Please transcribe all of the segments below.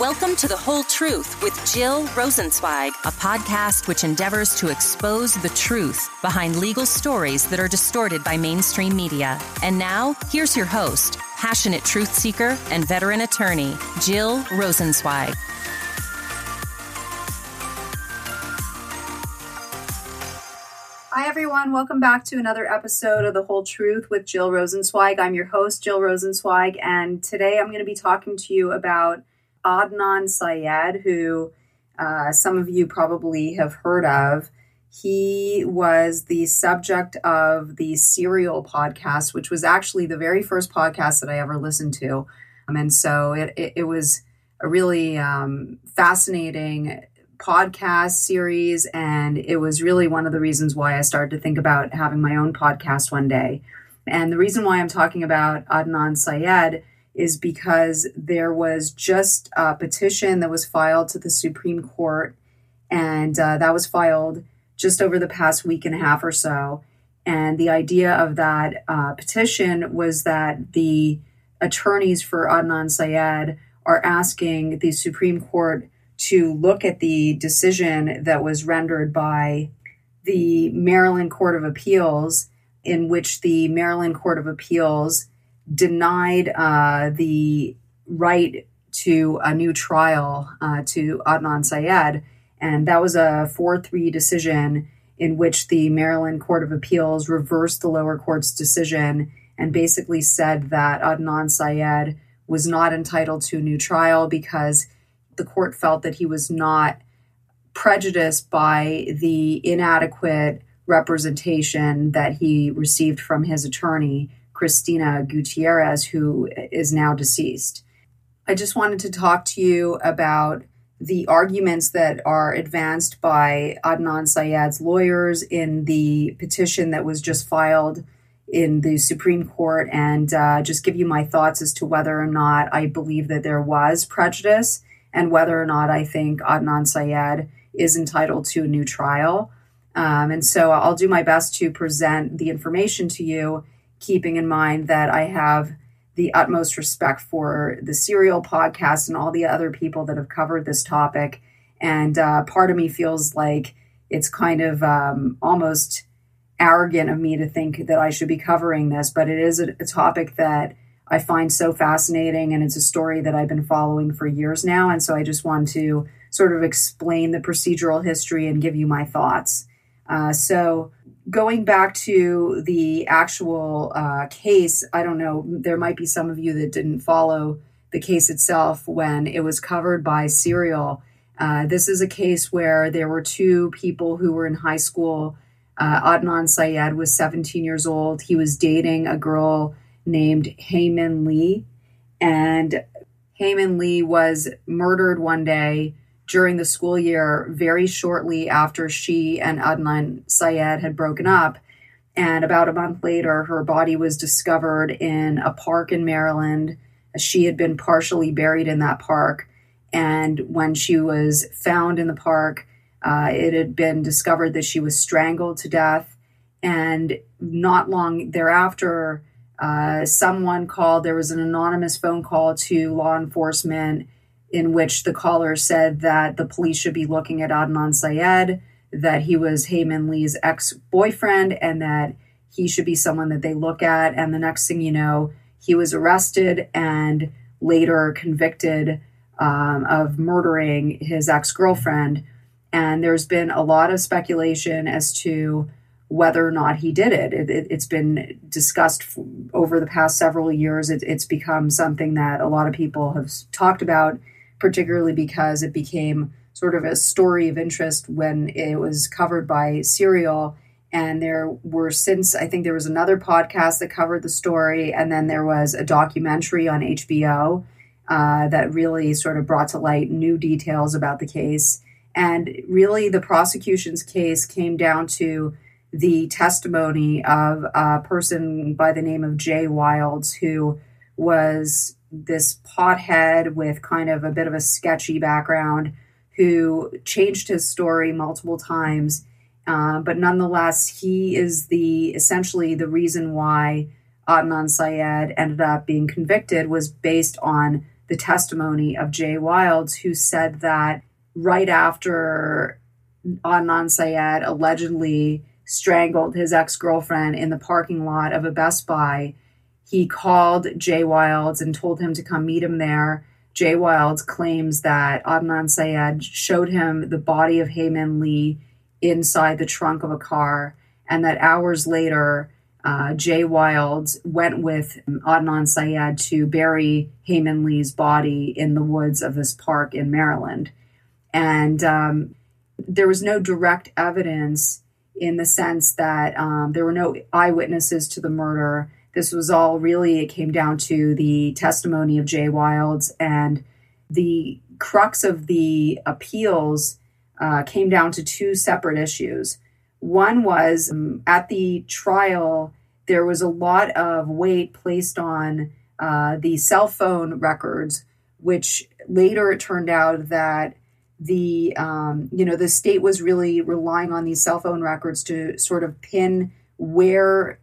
Welcome to The Whole Truth with Jill Rosensweig, a podcast which endeavors to expose the truth behind legal stories that are distorted by mainstream media. And now, here's your host, passionate truth seeker and veteran attorney, Jill Rosensweig. Hi, everyone. Welcome back to another episode of The Whole Truth with Jill Rosensweig. I'm your host, Jill Rosensweig, and today I'm going to be talking to you about Adnan Syed, who uh, some of you probably have heard of. He was the subject of the Serial podcast, which was actually the very first podcast that I ever listened to. Um, and so it, it, it, was a really um, fascinating podcast series. And it was really one of the reasons why I started to think about having my own podcast one day. And the reason why I'm talking about Adnan Syed is because there was just a petition that was filed to the Supreme Court, and uh, that was filed just over the past week and a half or so. And the idea of that uh, petition was that the attorneys for Adnan Syed are asking the Supreme Court to look at the decision that was rendered by the Maryland Court of Appeals, in which the Maryland Court of Appeals denied uh, the right to a new trial uh, to Adnan Syed. And that was a 4 3 decision in which the Maryland Court of Appeals reversed the lower court's decision and basically said that Adnan Syed was not entitled to a new trial because the court felt that he was not prejudiced by the inadequate representation that he received from his attorney, Christina Gutierrez, who is now deceased. I just wanted to talk to you about the arguments that are advanced by Adnan Syed's lawyers in the petition that was just filed in the Supreme Court and uh, just give you my thoughts as to whether or not I believe that there was prejudice and whether or not I think Adnan Syed is entitled to a new trial. Um, and so I'll do my best to present the information to you, keeping in mind that I have the utmost respect for the Serial podcast and all the other people that have covered this topic. And uh, part of me feels like it's kind of um, almost arrogant of me to think that I should be covering this, but it is a, a topic that I find so fascinating. And it's a story that I've been following for years now. And so I just want to sort of explain the procedural history and give you my thoughts. Uh, so, going back to the actual uh, case, I don't know, there might be some of you that didn't follow the case itself when it was covered by Serial. Uh, this is a case where there were two people who were in high school. Uh, Adnan Syed was 17 years old. He was dating a girl named Hae Min Lee. And Hae Min Lee was murdered one day during the school year, very shortly after she and Adnan Syed had broken up. And about a month later, her body was discovered in a park in Maryland. She had been partially buried in that park. And when she was found in the park, uh, it had been discovered that she was strangled to death. And not long thereafter, uh, someone called, there was an anonymous phone call to law enforcement in which the caller said that the police should be looking at Adnan Syed, that he was Hae Min Lee's ex boyfriend, and that he should be someone that they look at. And the next thing you know, he was arrested and later convicted um, of murdering his ex girlfriend. And there's been a lot of speculation as to whether or not he did it. it, has it been discussed f- over the past several years. It, it's become something that a lot of people have talked about, particularly because it became sort of a story of interest when it was covered by Serial. And there were since, I think there was another podcast that covered the story, and then there was a documentary on HBO uh, that really sort of brought to light new details about the case. And really, the prosecution's case came down to the testimony of a person by the name of Jay Wilds, who was this pothead with kind of a bit of a sketchy background, who changed his story multiple times. Uh, but nonetheless, he is the essentially the reason why Adnan Syed ended up being convicted was based on the testimony of Jay Wilds, who said that right after Adnan Syed allegedly strangled his ex girlfriend in the parking lot of a Best Buy, he called Jay Wilds and told him to come meet him there. Jay Wilds claims that Adnan Syed showed him the body of Hae Min Lee inside the trunk of a car, and that hours later, uh, Jay Wilds went with Adnan Syed to bury Hae Min Lee's body in the woods of this park in Maryland. And um, there was no direct evidence in the sense that um, there were no eyewitnesses to the murder. This was all really, it came down to the testimony of Jay Wilds, and the crux of the appeals uh, came down to two separate issues. One was um, at the trial, there was a lot of weight placed on uh, the cell phone records, which later it turned out that the um, you know the state was really relying on these cell phone records to sort of pin where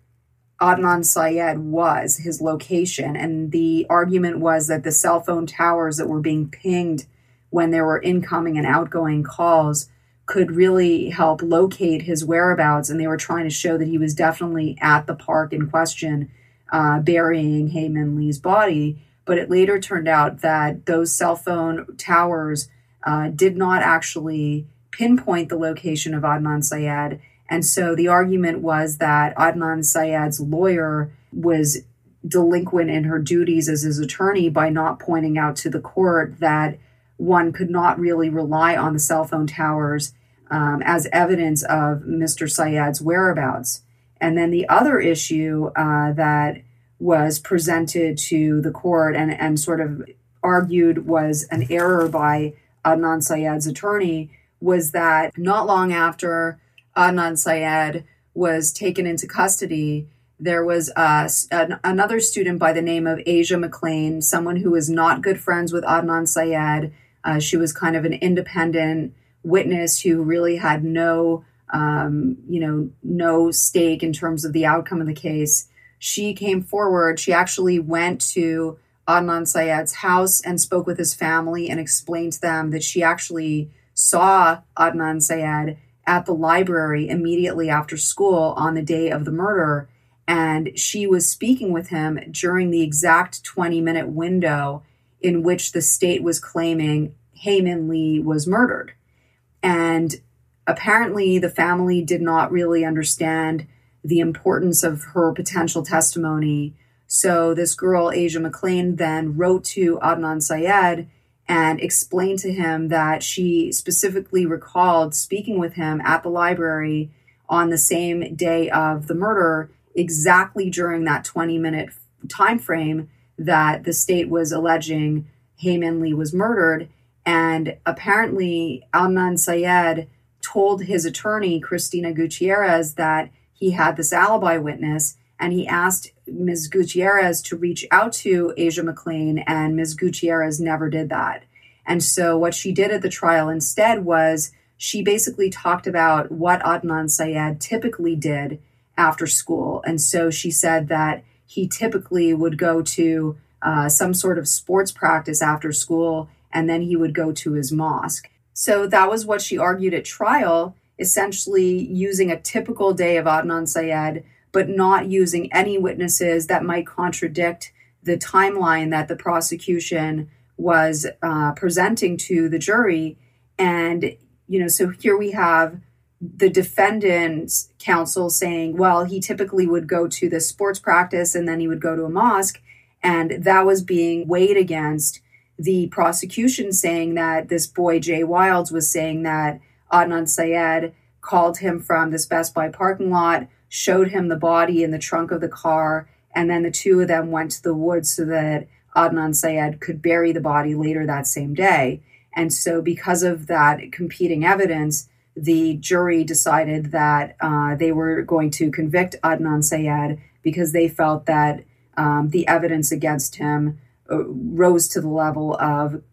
Adnan Syed was, his location. And the argument was that the cell phone towers that were being pinged when there were incoming and outgoing calls could really help locate his whereabouts. And they were trying to show that he was definitely at the park in question, uh, burying Hae Min Lee's body. But it later turned out that those cell phone towers uh, did not actually pinpoint the location of Adnan Syed. And so the argument was that Adnan Syed's lawyer was delinquent in her duties as his attorney by not pointing out to the court that one could not really rely on the cell phone towers um, as evidence of Mr. Syed's whereabouts. And then the other issue uh, that was presented to the court and, and sort of argued was an error by Adnan Syed's attorney was that not long after Adnan Syed was taken into custody, there was uh, an, another student by the name of Asia McClain, someone who was not good friends with Adnan Syed. Uh, she was kind of an independent witness who really had no, um, you know, no stake in terms of the outcome of the case. She came forward. She actually went to Adnan Syed's house and spoke with his family and explained to them that she actually saw Adnan Syed at the library immediately after school on the day of the murder. And she was speaking with him during the exact 20 minute window in which the state was claiming Hae Min Lee was murdered. And apparently, the family did not really understand the importance of her potential testimony so this girl, Asia McClain, then wrote to Adnan Syed and explained to him that she specifically recalled speaking with him at the library on the same day of the murder, exactly during that 20 minute time frame that the state was alleging Hae Min Lee was murdered. And apparently, Adnan Syed told his attorney, Christina Gutierrez, that he had this alibi witness and he asked Ms. Gutierrez to reach out to Asia McClain, and Ms. Gutierrez never did that. And so, what she did at the trial instead was she basically talked about what Adnan Syed typically did after school. And so, she said that he typically would go to uh, some sort of sports practice after school, and then he would go to his mosque. So, that was what she argued at trial, essentially using a typical day of Adnan Syed but not using any witnesses that might contradict the timeline that the prosecution was uh, presenting to the jury. And, you know, so here we have the defendant's counsel saying, well, he typically would go to the sports practice and then he would go to a mosque. And that was being weighed against the prosecution saying that this boy, Jay Wilds, was saying that Adnan Syed called him from this Best Buy parking lot showed him the body in the trunk of the car, and then the two of them went to the woods so that Adnan Syed could bury the body later that same day. And so, because of that competing evidence, the jury decided that uh, they were going to convict Adnan Syed because they felt that um, the evidence against him uh, rose to the level of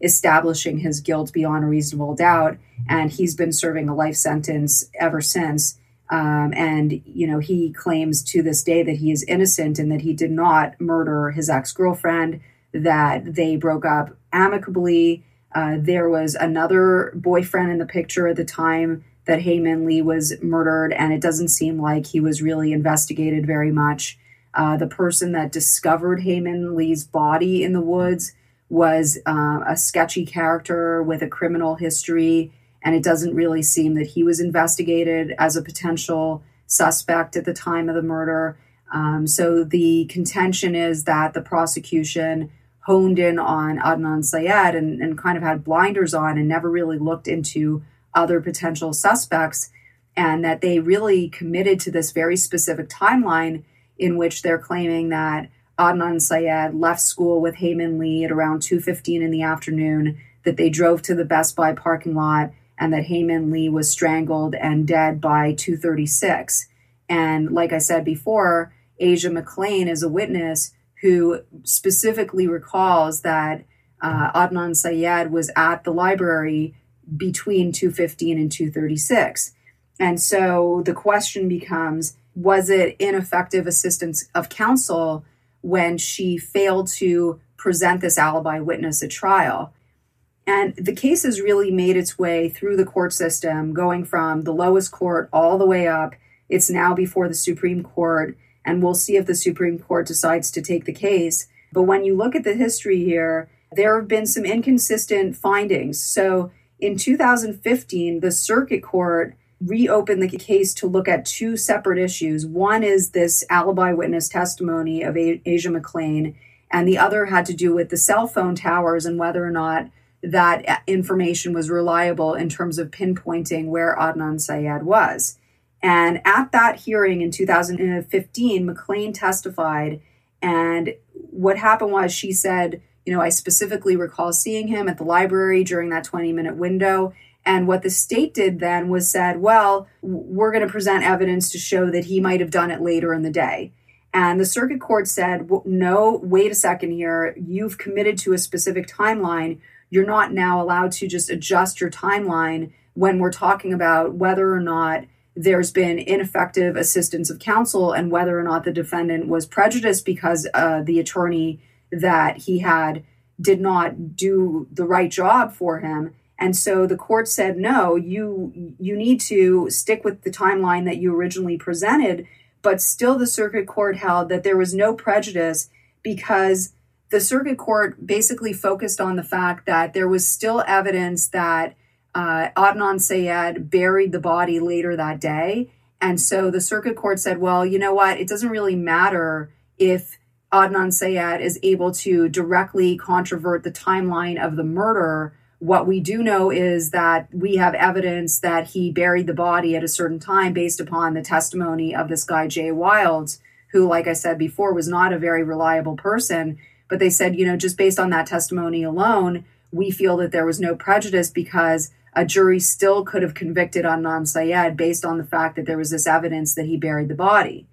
establishing his guilt beyond a reasonable doubt. And he's been serving a life sentence ever since. Um, and, you know, he claims to this day that he is innocent and that he did not murder his ex girlfriend. that they broke up amicably. Uh, there was another boyfriend in the picture at the time that Hae Min Lee was murdered, and it doesn't seem like he was really investigated very much. Uh, the person that discovered Hae Min Lee's body in the woods was uh, a sketchy character with a criminal history, and it doesn't really seem that he was investigated as a potential suspect at the time of the murder. Um, so the contention is that the prosecution honed in on Adnan Syed and, and kind of had blinders on and never really looked into other potential suspects, and that they really committed to this very specific timeline in which they're claiming that Adnan Syed left school with Hae Min Lee at around 2.15 in the afternoon, that they drove to the Best Buy parking lot, and that Hae Min Lee was strangled and dead by 2.36. And like I said before, Asia McClain is a witness who specifically recalls that uh, Adnan Syed was at the library between 215 and 236. And so the question becomes was it ineffective assistance of counsel when she failed to present this alibi witness at trial? And the case has really made its way through the court system, going from the lowest court all the way up. It's now before the Supreme Court and we'll see if the Supreme Court decides to take the case. But when you look at the history here, there have been some inconsistent findings. So in 2015, the Circuit Court reopened the case to look at two separate issues. One is this alibi witness testimony of Asia McClain, and the other had to do with the cell phone towers and whether or not that information was reliable in terms of pinpointing where Adnan Syed was. And at that hearing in 2015, McClain testified. And what happened was she said, you know, I specifically recall seeing him at the library during that 20 minute window. And what the state did then was said, well, we're going to present evidence to show that he might have done it later in the day. And the circuit court said, well, no, wait a second here. You've committed to a specific timeline. You're not now allowed to just adjust your timeline when we're talking about whether or not there's been ineffective assistance of counsel and whether or not the defendant was prejudiced because uh, the attorney that he had did not do the right job for him. And so the court said no you you need to stick with the timeline that you originally presented. But still the circuit court held that there was no prejudice because the circuit court basically focused on the fact that there was still evidence that uh, Adnan Syed buried the body later that day. And so the circuit court said, well, you know what? It doesn't really matter if Adnan Syed is able to directly controvert the timeline of the murder. What we do know is that we have evidence that he buried the body at a certain time based upon the testimony of this guy, Jay Wilds, who, like I said before, was not a very reliable person. But they said, you know, just based on that testimony alone, we feel that there was no prejudice because a jury still could have convicted Adnan Syed based on the fact that there was this evidence that he buried the body.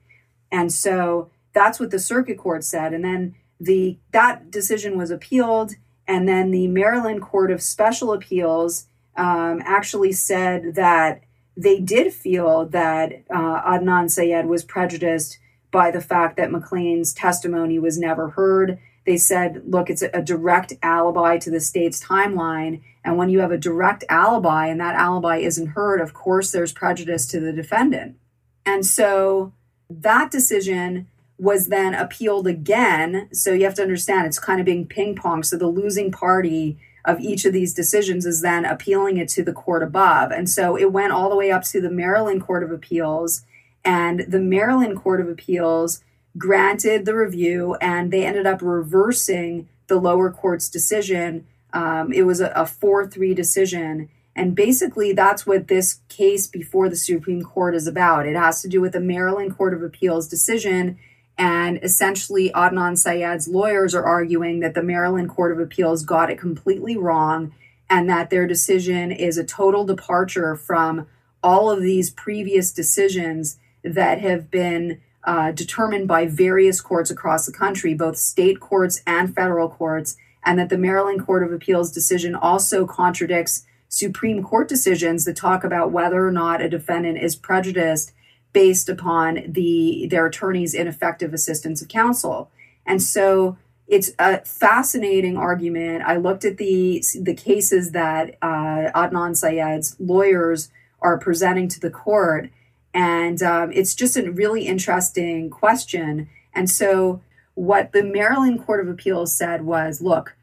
And so that's what the circuit court said. And then the that decision was appealed, and then the Maryland Court of Special Appeals um, actually said that they did feel that uh, Adnan Syed was prejudiced by the fact that McClain's testimony was never heard. They said, look, it's a, direct alibi to the state's timeline, and when you have a direct alibi and that alibi isn't heard, of course, there's prejudice to the defendant. And so that decision was then appealed again. So you have to understand it's kind of being ping pong. So the losing party of each of these decisions is then appealing it to the court above. And so it went all the way up to the Maryland Court of Appeals. And the Maryland Court of Appeals granted the review and they ended up reversing the lower court's decision um, it was a 4 3 decision. And basically, that's what this case before the Supreme Court is about. It has to do with the Maryland Court of Appeals decision. And essentially, Adnan Syed's lawyers are arguing that the Maryland Court of Appeals got it completely wrong and that their decision is a total departure from all of these previous decisions that have been uh, determined by various courts across the country, both state courts and federal courts and that the Maryland Court of Appeals decision also contradicts Supreme Court decisions that talk about whether or not a defendant is prejudiced based upon the their attorney's ineffective assistance of counsel. And so it's a fascinating argument. I looked at the the cases that uh, Adnan Syed's lawyers are presenting to the court, and um, it's just a really interesting question. And so, what the Maryland Court of Appeals said was, look,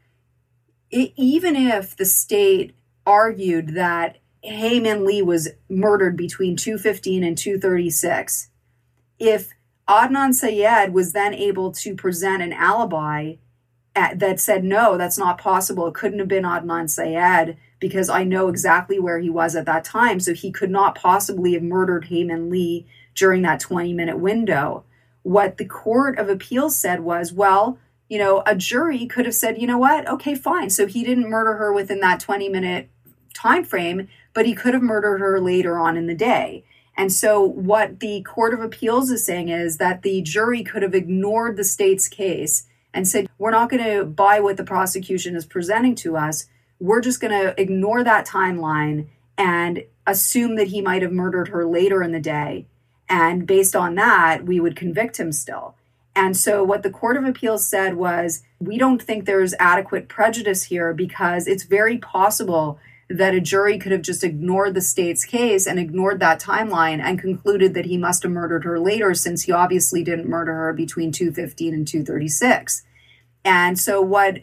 it, even if the state argued that Hae Min Lee was murdered between 215 and 236, if Adnan Syed was then able to present an alibi that said, no, that's not possible. It couldn't have been Adnan Syed because I know exactly where he was at that time. So he could not possibly have murdered Hae Lee during that 20 minute window. What the Court of Appeals said was, well, you know, a jury could have said, you know what, okay, fine. So he didn't murder her within that 20 minute time frame, but he could have murdered her later on in the day. And so, what the Court of Appeals is saying is that the jury could have ignored the state's case and said, We're not going to buy what the prosecution is presenting to us. We're just going to ignore that timeline and assume that he might have murdered her later in the day. And based on that, we would convict him still. And so, what the Court of Appeals said was, We don't think there's adequate prejudice here because it's very possible that a jury could have just ignored the state's case and ignored that timeline and concluded that he must have murdered her later since he obviously didn't murder her between 215 and 236. And so what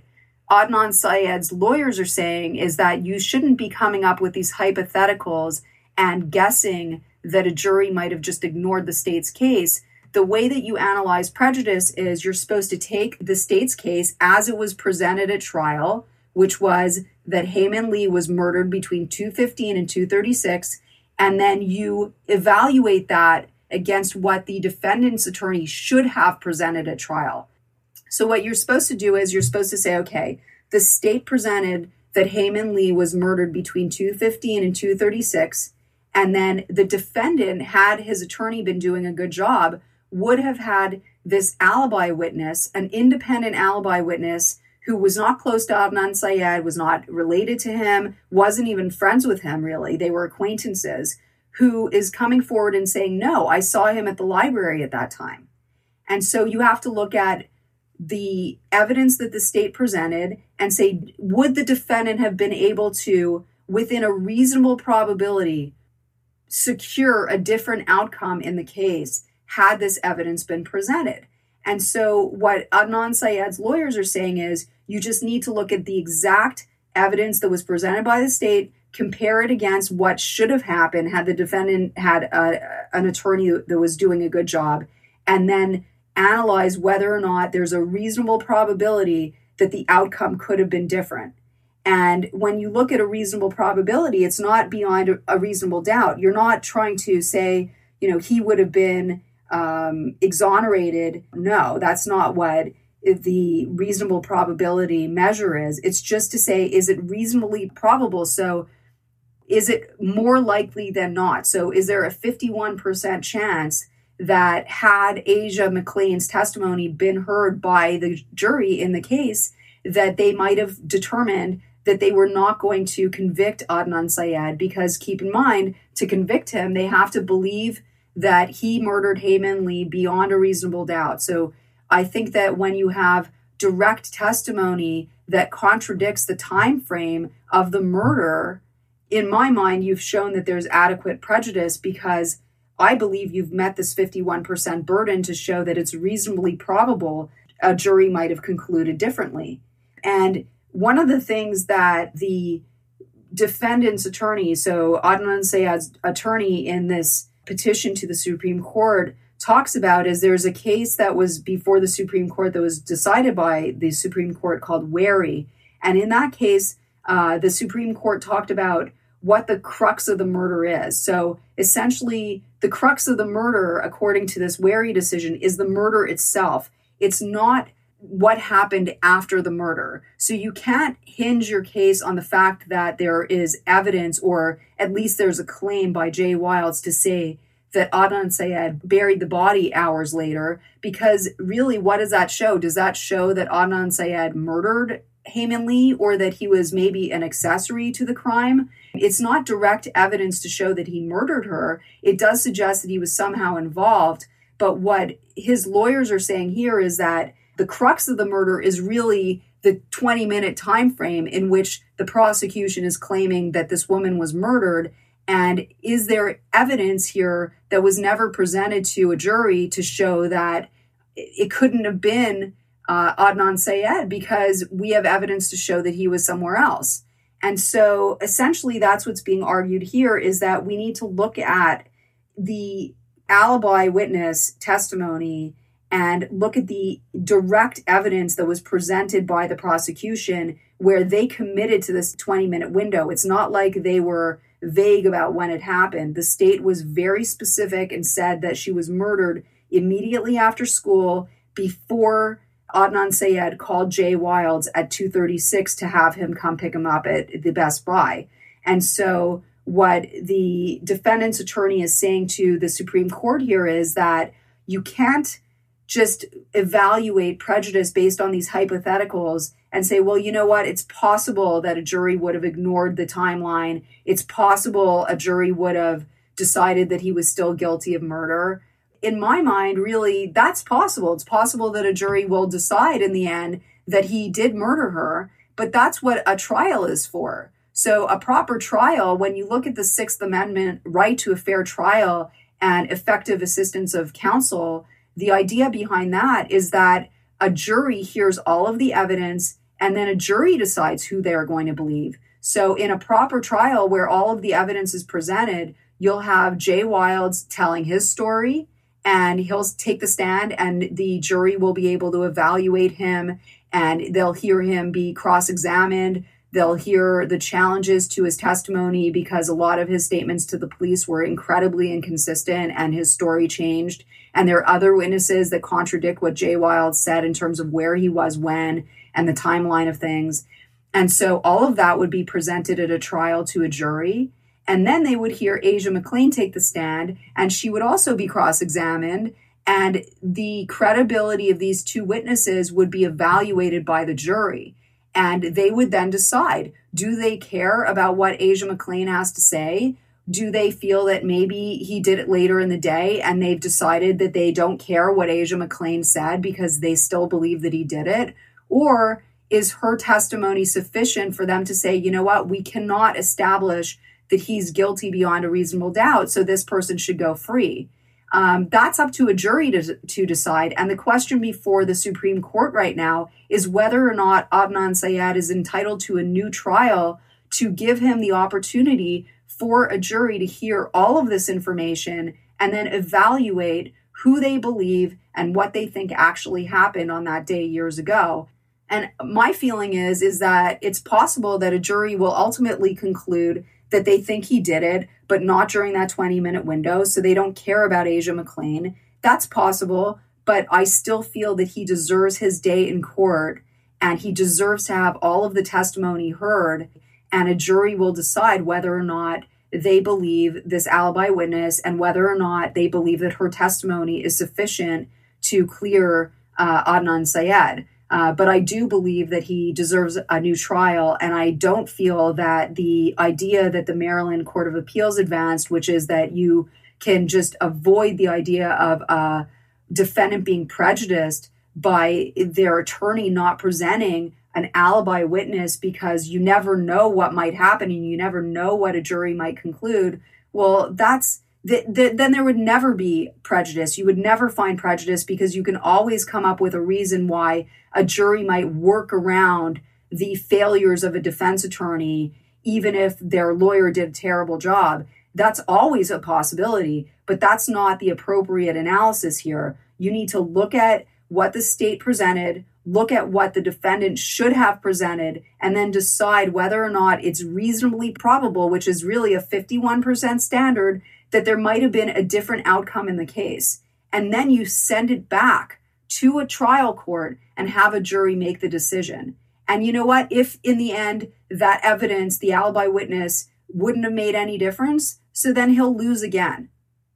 Adnan Syed's lawyers are saying is that you shouldn't be coming up with these hypotheticals and guessing that a jury might have just ignored the state's case. The way that you analyze prejudice is you're supposed to take the state's case as it was presented at trial, which was that Hae Min Lee was murdered between 215 and 236, and then you evaluate that against what the defendant's attorney should have presented at trial. So, what you're supposed to do is you're supposed to say, okay, the state presented that Hae Min Lee was murdered between 215 and 236, and then the defendant, had his attorney been doing a good job, would have had this alibi witness, an independent alibi witness who was not close to Adnan Syed, was not related to him, wasn't even friends with him really. They were acquaintances, who is coming forward and saying, No, I saw him at the library at that time. And so you have to look at the evidence that the state presented and say, would the defendant have been able to, within a reasonable probability, secure a different outcome in the case had this evidence been presented? And so, what Adnan Syed's lawyers are saying is you just need to look at the exact evidence that was presented by the state, compare it against what should have happened had the defendant had a, an attorney that was doing a good job, and then analyze whether or not there's a reasonable probability that the outcome could have been different. And when you look at a reasonable probability, it's not beyond a reasonable doubt. You're not trying to say, you know, he would have been um, exonerated. No, that's not what the reasonable probability measure is. It's just to say, is it reasonably probable? So, is it more likely than not? So, is there a 51% chance that had Asia McClain's testimony been heard by the jury in the case, that they might have determined that they were not going to convict Adnan Syed? Because keep in mind, to convict him, they have to believe that he murdered Hae Min Lee beyond a reasonable doubt. So I think that when you have direct testimony that contradicts the time frame of the murder, in my mind, you've shown that there's adequate prejudice because I believe you've met this 51% burden to show that it's reasonably probable a jury might have concluded differently. And one of the things that the defendant's attorney, so Adnan Syed's attorney in this petition to the Supreme Court talks about is there's a case that was before the Supreme Court that was decided by the Supreme Court called Wearry. And in that case, uh, the Supreme Court talked about what the crux of the murder is. So essentially, the crux of the murder, according to this Wearry decision, is the murder itself. It's not what happened after the murder. So you can't hinge your case on the fact that there is evidence, or at least there's a claim by Jay Wilds to say that Adnan Syed buried the body hours later, because really, what does that show? Does that show that Adnan Syed murdered Hae Min Lee or that he was maybe an accessory to the crime? It's not direct evidence to show that he murdered her. It does suggest that he was somehow involved. But what his lawyers are saying here is that the crux of the murder is really the 20 minute time frame in which the prosecution is claiming that this woman was murdered and is there evidence here that was never presented to a jury to show that it couldn't have been uh, Adnan Syed because we have evidence to show that he was somewhere else. And so essentially that's what's being argued here is that we need to look at the alibi witness testimony and look at the direct evidence that was presented by the prosecution where they committed to this 20 minute window. It's not like they were vague about when it happened. The state was very specific and said that she was murdered immediately after school before Adnan Syed called Jay Wilds at 236 to have him come pick him up at the Best Buy. And so what the defendant's attorney is saying to the Supreme Court here is that you can't just evaluate prejudice based on these hypotheticals and say, well, you know what? It's possible that a jury would have ignored the timeline. It's possible a jury would have decided that he was still guilty of murder. In my mind, really, that's possible. It's possible that a jury will decide in the end that he did murder her, but that's what a trial is for. So, a proper trial, when you look at the Sixth Amendment right to a fair trial and effective assistance of counsel, the idea behind that is that a jury hears all of the evidence and then a jury decides who they're going to believe. So, in a proper trial where all of the evidence is presented, you'll have Jay Wilds telling his story and he'll take the stand, and the jury will be able to evaluate him and they'll hear him be cross examined. They'll hear the challenges to his testimony because a lot of his statements to the police were incredibly inconsistent and his story changed. And there are other witnesses that contradict what Jay Wild said in terms of where he was when and the timeline of things. And so all of that would be presented at a trial to a jury. And then they would hear Asia McClain take the stand, and she would also be cross examined. And the credibility of these two witnesses would be evaluated by the jury. And they would then decide do they care about what Asia McClain has to say? Do they feel that maybe he did it later in the day and they've decided that they don't care what Asia McClain said because they still believe that he did it? Or is her testimony sufficient for them to say, you know what, we cannot establish that he's guilty beyond a reasonable doubt, so this person should go free? Um, that's up to a jury to, to decide. And the question before the Supreme Court right now is whether or not Adnan Syed is entitled to a new trial to give him the opportunity for a jury to hear all of this information and then evaluate who they believe and what they think actually happened on that day years ago. And my feeling is is that it's possible that a jury will ultimately conclude that they think he did it, but not during that 20 minute window. So they don't care about Asia McClain. That's possible, but I still feel that he deserves his day in court and he deserves to have all of the testimony heard. And a jury will decide whether or not they believe this alibi witness and whether or not they believe that her testimony is sufficient to clear uh, Adnan Syed. Uh, but I do believe that he deserves a new trial. And I don't feel that the idea that the Maryland Court of Appeals advanced, which is that you can just avoid the idea of a defendant being prejudiced by their attorney not presenting an alibi witness because you never know what might happen and you never know what a jury might conclude. Well, that's th- th- then there would never be prejudice. You would never find prejudice because you can always come up with a reason why a jury might work around the failures of a defense attorney, even if their lawyer did a terrible job. That's always a possibility, but that's not the appropriate analysis here. You need to look at what the state presented, look at what the defendant should have presented, and then decide whether or not it's reasonably probable, which is really a 51% standard, that there might have been a different outcome in the case. And then you send it back to a trial court and have a jury make the decision. And you know what? If in the end that evidence, the alibi witness, wouldn't have made any difference, so then he'll lose again.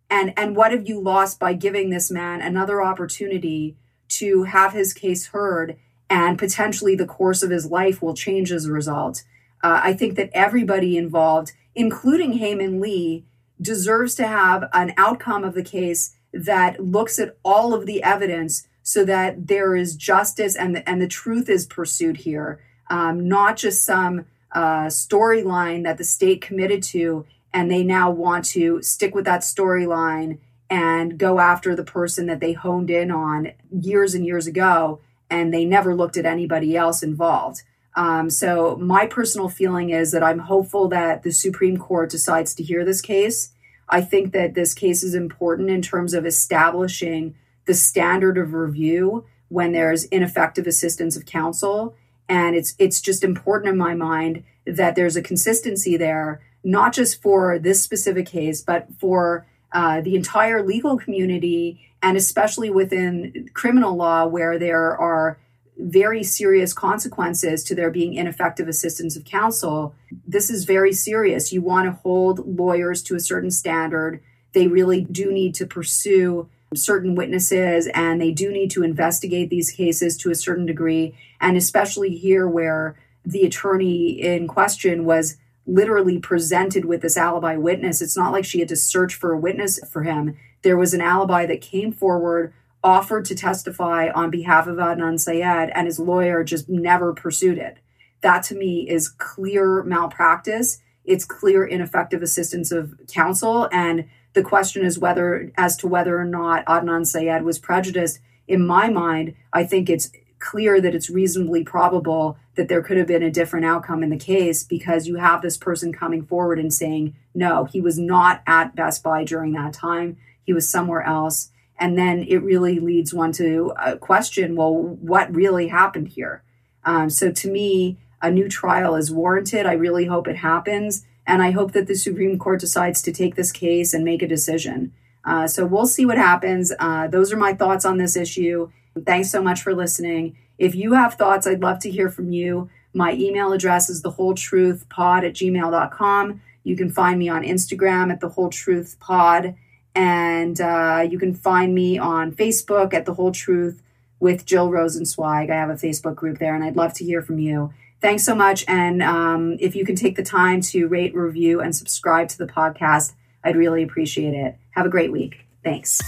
And and what have you lost by giving this man another opportunity to have his case heard and potentially the course of his life will change as a result? Uh, I think that everybody involved, including Hae Min Lee, deserves to have an outcome of the case that looks at all of the evidence so that there is justice and the, and the truth is pursued here, um, not just some uh, storyline that the state committed to, and they now want to stick with that storyline and go after the person that they honed in on years and years ago, and they never looked at anybody else involved. Um, so, my personal feeling is that I'm hopeful that the Supreme Court decides to hear this case. I think that this case is important in terms of establishing the standard of review when there's ineffective assistance of counsel. And it's it's just important in my mind that there's a consistency there, not just for this specific case, but for uh, the entire legal community, and especially within criminal law, where there are very serious consequences to there being ineffective assistance of counsel. This is very serious. You want to hold lawyers to a certain standard. They really do need to pursue certain witnesses and they do need to investigate these cases to a certain degree. And especially here, where the attorney in question was literally presented with this alibi witness. It's not like she had to search for a witness for him. There was an alibi that came forward, offered to testify on behalf of Adnan Syed, and his lawyer just never pursued it. That to me is clear malpractice. It's clear ineffective assistance of counsel. And the question is whether, as to whether or not Adnan Syed was prejudiced. In my mind, I think it's clear that it's reasonably probable that there could have been a different outcome in the case because you have this person coming forward and saying, no, he was not at Best Buy during that time. He was somewhere else. And then it really leads one to question well, what really happened here? Um, so to me, a new trial is warranted. I really hope it happens. And I hope that the Supreme Court decides to take this case and make a decision. Uh, so we'll see what happens. Uh, those are my thoughts on this issue. Thanks so much for listening. If you have thoughts, I'd love to hear from you. My email address is thewholetruthpod at gmail.com. You can find me on Instagram at the whole truth pod. And uh, you can find me on Facebook at the whole truth with Jill Rosensweig. I have a Facebook group there, and I'd love to hear from you. Thanks so much. And um, if you can take the time to rate, review, and subscribe to the podcast, I'd really appreciate it. Have a great week. Thanks.